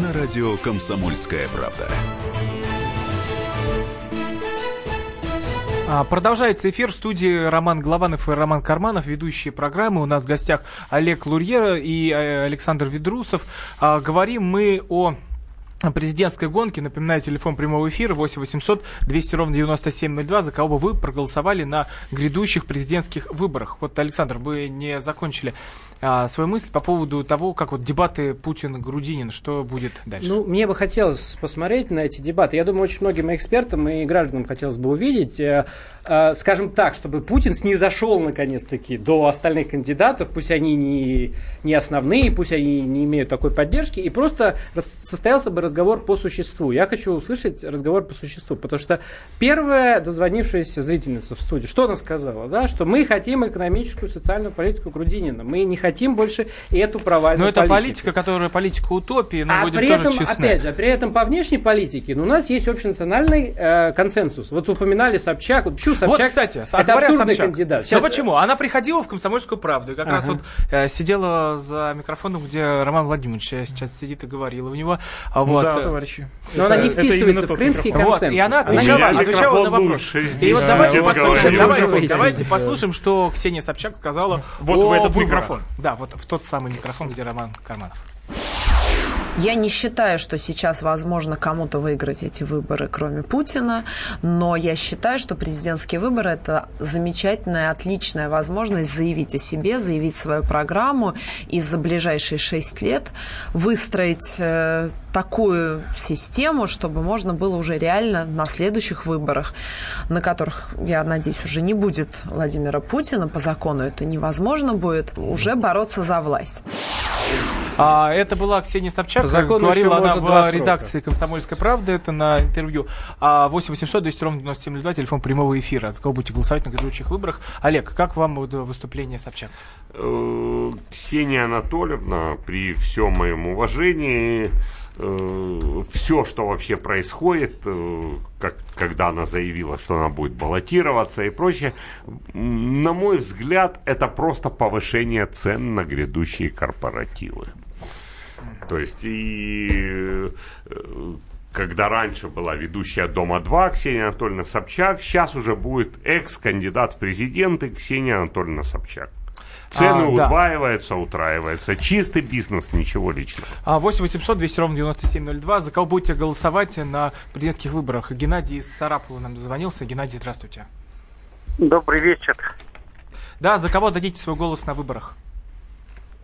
На радио «Комсомольская правда». А, Продолжается эфир в студии Роман Главанов и Роман Карманов, ведущие программы. У нас в гостях Олег Лурьера и э, Александр Ведрусов. А, Говорим мы о президентской гонке. Напоминаю, телефон прямого эфира 8 800 200 ровно 9702. За кого бы вы проголосовали на грядущих президентских выборах? Вот, Александр, вы не закончили а, свою мысль по поводу того, как вот дебаты Путин-Грудинин, что будет дальше? Ну, мне бы хотелось посмотреть на эти дебаты. Я думаю, очень многим экспертам и гражданам хотелось бы увидеть, э, э, скажем так, чтобы Путин снизошел наконец-таки до остальных кандидатов, пусть они не, не основные, пусть они не имеют такой поддержки, и просто состоялся бы разговор по существу. Я хочу услышать разговор по существу, потому что первая дозвонившаяся зрительница в студии, что она сказала, да, что мы хотим экономическую, социальную политику Грудинина, мы не хотим больше эту провальную Но это политику. политика, которая политика утопии, но А будем при тоже этом, честны. опять же, при этом по внешней политике ну, у нас есть общенациональный э, консенсус. Вот упоминали Собчак. Вот, почему Собчак Вот, кстати, это абсурдный Собчак. кандидат. Ну Сейчас- почему? Она приходила в «Комсомольскую правду» и как Ага. раз вот э, сидела за микрофоном, где Роман Владимирович сейчас сидит и говорил. У него а, вот, Да, э, товарищи. Но она не вписывается в крымский Вот, консенсус. и она отвечала, отвечала на вопрос. И вот да, давайте послушаем, давайте, давайте послушаем, что Ксения Собчак сказала Вот о в этот выборах. микрофон. Да, вот в тот самый микрофон, где Роман Карманов. Я не считаю, что сейчас возможно кому-то выиграть эти выборы, кроме Путина, но я считаю, что президентские выборы – это замечательная, отличная возможность заявить о себе, заявить свою программу и за ближайшие шесть лет выстроить э, такую систему, чтобы можно было уже реально на следующих выборах, на которых, я надеюсь, уже не будет Владимира Путина, по закону это невозможно будет, уже бороться за власть. А, это была Ксения Собчак, По закону говорила она в срока. редакции «Комсомольской правды», это на интервью. А 8 800 200 ровно 9702, телефон прямого эфира. За кого будете голосовать на грядущих выборах? Олег, как вам выступление Собчак? Э, Ксения Анатольевна, при всем моем уважении, все, что вообще происходит, э, как, когда она заявила, что она будет баллотироваться и прочее, на мой взгляд, это просто повышение цен на грядущие корпоративы. То есть и э, когда раньше была ведущая Дома-2 Ксения Анатольевна Собчак, сейчас уже будет экс-кандидат в президенты Ксения Анатольевна Собчак. Цены А, да. удваиваются, утраиваются. Чистый бизнес, ничего личного. А 8 800 200 ровно 9702. За кого будете голосовать на президентских выборах? Геннадий из Сарапула нам дозвонился. Геннадий, здравствуйте. Добрый вечер. Да, за кого дадите свой голос на выборах?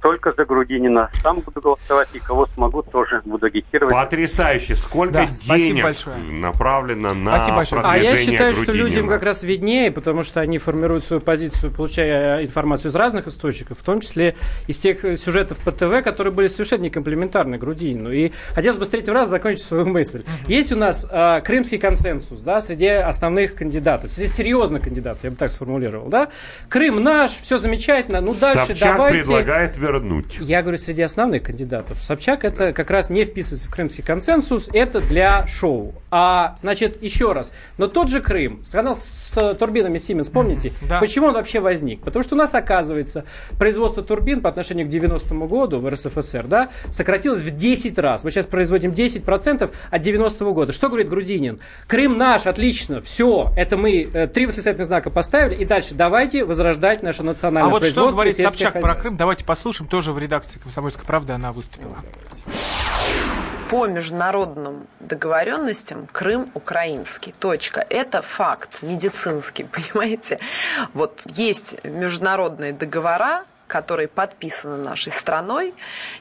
Только за Грудинина. Сам буду голосовать, и кого смогу, тоже буду агитировать. Потрясающе. Сколько Да, денег большое. направлено на Спасибо большое. А продвижение я считаю, что Грудинина. людям как раз виднее, потому что они формируют свою позицию, получая информацию из разных источников, в том числе из тех э, сюжетов по ТВ, которые были совершенно не комплементарны Грудинину. И хотелось бы с третьего раза закончить свою мысль. Есть у нас э, крымский консенсус, да, среди основных кандидатов, среди серьезных кандидатов, я бы так сформулировал, да. Крым наш, все замечательно, ну дальше Собчак давайте... предлагает вернуть. Я говорю, среди основных кандидатов. Собчак это как раз не вписывается в крымский консенсус, это для шоу. А, значит, еще раз, но тот же Крым, скандал с э, турбинами Siemens, помните? да. Почему он вообще возник? Потому что у нас, оказывается, производство турбин по отношению к 90-му году в РСФСР, да, сократилось в 10 раз. Мы сейчас производим 10% от 90-го года. Что говорит Грудинин? Крым наш, отлично, все, это мы э, три восклицательных знака поставили, и дальше давайте возрождать наше А национальное вот что производство говорит Собчак про. Крым, давайте послушаем. Тоже в редакции «Комсомольской правды» она выступила. По международным договоренностям Крым украинский. Точка. Это факт медицинский, понимаете? Вот есть международные договора, которые подписаны нашей страной,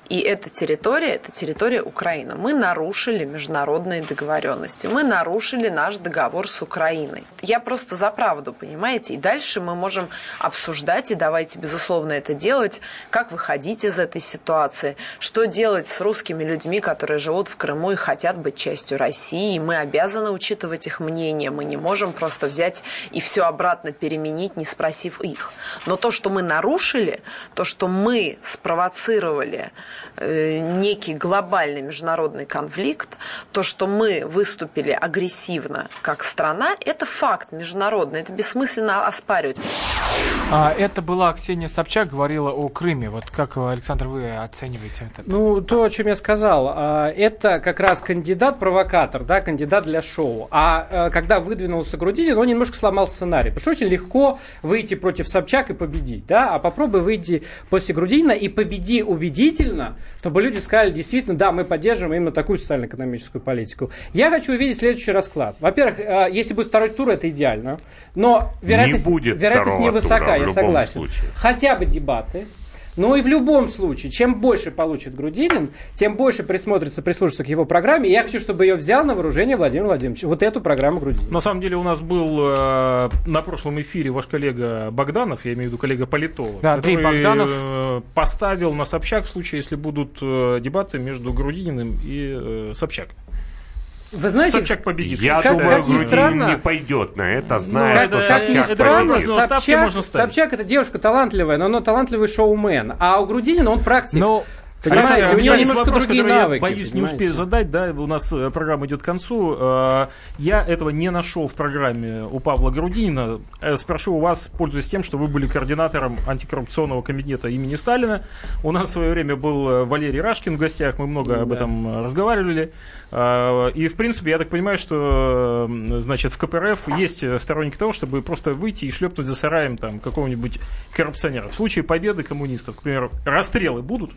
и эта территория, это территория Украины. Мы нарушили международные договоренности, мы нарушили наш договор с Украиной. Я просто за правду, понимаете? И дальше мы можем обсуждать, и давайте, безусловно, это делать, как выходить из этой ситуации, что делать с русскими людьми, которые живут в Крыму и хотят быть частью России, и мы обязаны учитывать их мнение, мы не можем просто взять и все обратно переменить, не спросив их. Но то, что мы нарушили, то, что мы спровоцировали э, некий глобальный международный конфликт, то, что мы выступили агрессивно как страна, это факт международный, это бессмысленно оспаривать. А, это была Ксения Собчак, говорила о Крыме. Вот как, Александр, вы оцениваете это? Ну, то, о чем я сказал, а, это как раз кандидат-провокатор, да, кандидат для шоу. А а, когда выдвинулся Грудинин, он немножко сломал сценарий. Потому что очень легко выйти против Собчак и победить, да, а попробуй выйти после Грудинина и победи убедительно, чтобы люди сказали, действительно, да, мы поддерживаем именно такую социально-экономическую политику. Я хочу увидеть следующий расклад. Во-первых, а, если будет второй тур, это идеально, но вероятность, будет вероятность невысока, тура я согласен. случае. Хотя бы дебаты. Но и в любом случае, чем больше получит Грудинин, тем больше присмотрится, прислушается к его программе. И я хочу, чтобы ее взял на вооружение Владимир Владимирович. Вот эту программу Грудинина. На самом деле у нас был э, на прошлом эфире ваш коллега Богданов, я имею в виду коллега политолог, Да, который, Богданов. э, поставил на Собчак в случае, если будут э, дебаты между Грудининым и э, Собчак. Вы знаете, Собчак победит. Я Как- думаю, как ни Грудинин странно- не пойдет на это, Ну, зная, как, что как Собчак странно, победит. Но Собчак, можно ставить. Собчак это девушка талантливая, но она талантливый шоумен. А у Грудинина он практик. Ну, Понимаете, Александр, у него немножко вопрос, другие навыки. я боюсь не понимаете? успею задать, да, у нас э, программа идет к концу. Э, Я этого не нашел в программе у Павла Грудинина. Э, Спрошу у вас, пользуясь тем, что вы были координатором антикоррупционного комитета имени Сталина. У нас в свое время был Валерий Рашкин в гостях, мы много об Да. этом э, разговаривали. И, в принципе, я так понимаю, что, значит, в КПРФ есть сторонники того, чтобы просто выйти и шлепнуть за сараем там какого-нибудь коррупционера. В случае победы коммунистов, к примеру, расстрелы будут?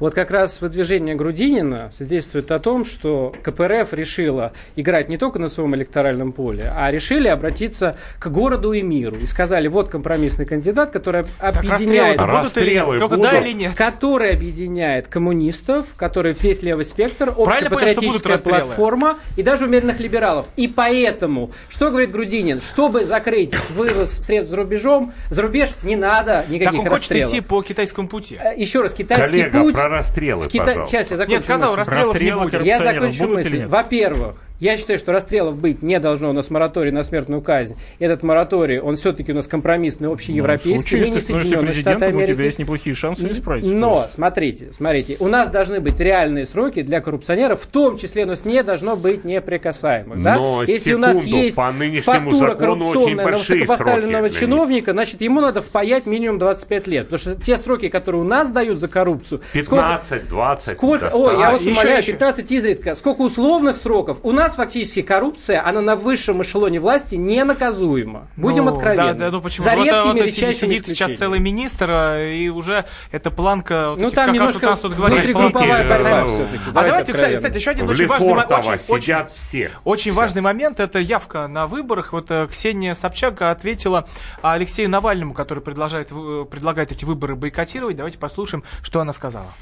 Вот как раз выдвижение Грудинина свидетельствует о том, что КПРФ решила играть не только на своем электоральном поле, а решили обратиться к городу и миру. И сказали, вот компромиссный кандидат, который объединяет... расстрелы-то будут или нет? Расстрелы Только будут? да или нет? Который объединяет коммунистов, который весь левый спектр, общепатриотическая расстрелы? платформа и даже умеренных либералов. И поэтому, что говорит Грудинин, чтобы закрыть вывоз средств за рубежом, за рубеж не надо никаких Так он хочет расстрелов. идти по китайскому пути. Э, Еще раз, китайский Коллега, путь... про расстрелы, в Кита- пожалуйста. Сейчас я закончу Нет, сказал, мысль. расстрелов не Расстрелы будет. Я закончу мысль. Во-первых, я считаю, что расстрелов быть не должно. У нас мораторий на смертную казнь. Этот мораторий, он все-таки у нас компромиссный, Ну, в общеевропейский. случае, Мы не если ты становишься президентом, у тебя есть неплохие шансы исправить Но, смотрите, смотрите, у нас должны быть реальные сроки для коррупционеров, в том числе у нас не должно быть неприкасаемых. Да? Но, Если у нас секунду, есть по фактура коррупционная на высокопоставленного сроки чиновника, значит, ему надо впаять минимум 25 лет. Потому что те сроки, которые у нас дают за коррупцию... сколько- 15-20. Сколько, ой, я вас еще, умоляю, еще. 15 изредка. Сколько условных сроков? У нас фактически коррупция, она на высшем эшелоне власти не наказуема. Будем Ну, откровенны. Да, да, ну почему? За Вот, редкими вот, вот сидит сейчас исключениями. целый министр, а, и уже эта планка... вот Ну, этих, там как, немножко как нас тут говорили, внутригрупповая планки, борьба э, все-таки. А давайте, кстати, кстати, еще один очень важный, мо- Лефортово очень, очень, сидят все. очень важный момент, это явка на выборах. Вот э, Ксения Собчак ответила Алексею Навальному, который предлагает, предлагает эти выборы бойкотировать. Давайте послушаем, что она сказала.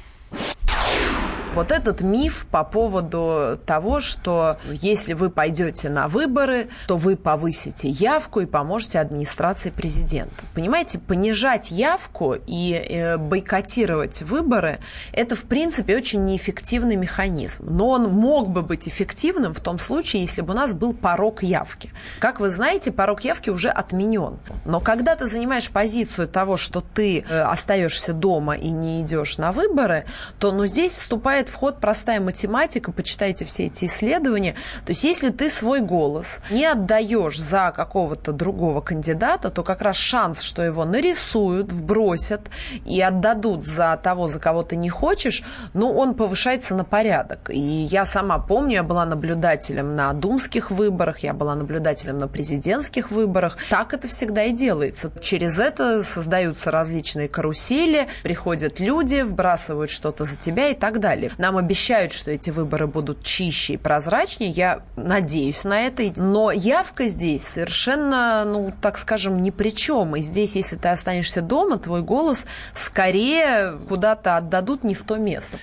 Вот этот миф по поводу того, что если вы пойдете на выборы, то вы повысите явку и поможете администрации президента. Понимаете, понижать явку и э, бойкотировать выборы – это, в принципе, очень неэффективный механизм. Но он мог бы быть эффективным в том случае, если бы у нас был порог явки. Как вы знаете, порог явки уже отменен. Но когда ты занимаешь позицию того, что ты э, остаешься дома и не идешь на выборы, то ну, здесь вступает в ход простая математика, почитайте все эти исследования. То есть если ты свой голос не отдаешь за какого-то другого кандидата, то как раз шанс, что его нарисуют, вбросят и отдадут за того, за кого ты не хочешь, ну, он повышается на порядок. И я сама помню, я была наблюдателем на думских выборах, я была наблюдателем на президентских выборах. Так это всегда и делается. Через это создаются различные карусели, приходят люди, вбрасывают что-то за тебя и так далее. Нам обещают, что эти выборы будут чище и прозрачнее. Я надеюсь на это. Но явка здесь совершенно, ну, так скажем, ни при чем. И здесь, если ты останешься дома, твой голос скорее куда-то отдадут не в то место.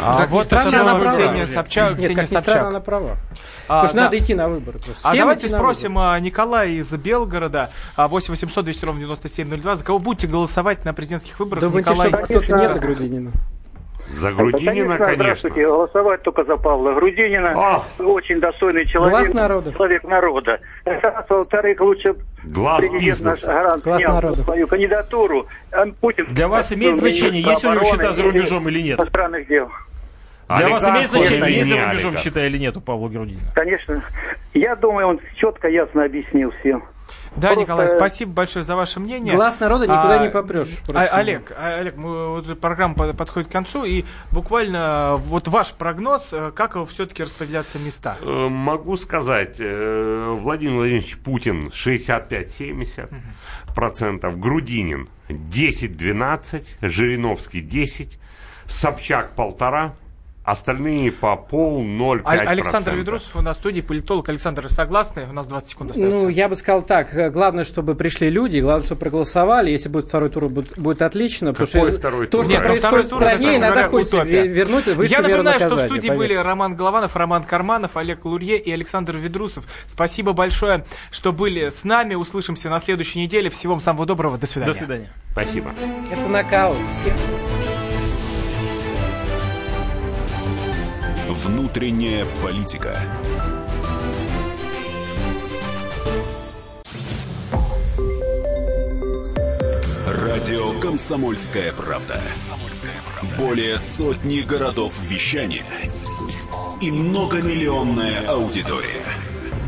А Как вот странно, она права. Ксения Собчак. Нет, Ксения как Собчак. странно, она права. А, Потому что да. надо идти на выборы. просто. А Всем давайте спросим а, Николая из Белгорода, а, 8 800 200 ровно 9702, за кого будете голосовать на президентских выборах? Думаете, Николай? что кто-то не за Грудинина? За Грудинина, конечно. Здравствуйте. Голосовать только за Павла Грудинина. Очень достойный человек. Глаз народа. Человек народа. Раз, во-вторых, лучше Глаз бизнеса. Гарант Глаз народа. свою кандидатуру. А Путин Для вас имеет значение, есть у него счета за рубежом или нет? Иностранных дел. Для вас Олигарх имеет значение, есть за рубежом счета или нет у Павла Грудинина? Конечно. Я думаю, он четко, ясно объяснил всем. Да, Просто- Николай, спасибо большое за ваше мнение. Глаз народа никуда не попрешь, а. Олег, а, Олег, мы, вот программа под- подходит к концу, и буквально вот ваш прогноз, э, как все-таки распределяться места? Э, Могу сказать, э, Владимир Владимирович Путин 65-70 процентов, Грудинин 10-12, Жириновский 10, Собчак полтора, остальные по пол 0,5 А- Александр Ведрусов у нас в студии, политолог. Александр, согласны? У нас 20 секунд остается. Ну, я бы сказал так. э, Главное, чтобы пришли люди, главное, чтобы проголосовали. Если будет второй тур, будет, будет отлично. потому Какой что второй то, тур? что Нет, ну, происходит второй в стране, иногда хочется вернуть выше Я напоминаю, что в студии были поверьте. Роман Голованов, Роман Карманов, Олег Лурье и Александр Ведрусов. Спасибо большое, что были с нами. Услышимся на следующей неделе. Всего вам самого доброго. До свидания. До свидания. Спасибо. Это нокаут. Всех Внутренняя политика. Радио «Комсомольская правда». Более сотни городов вещания и многомиллионная аудитория.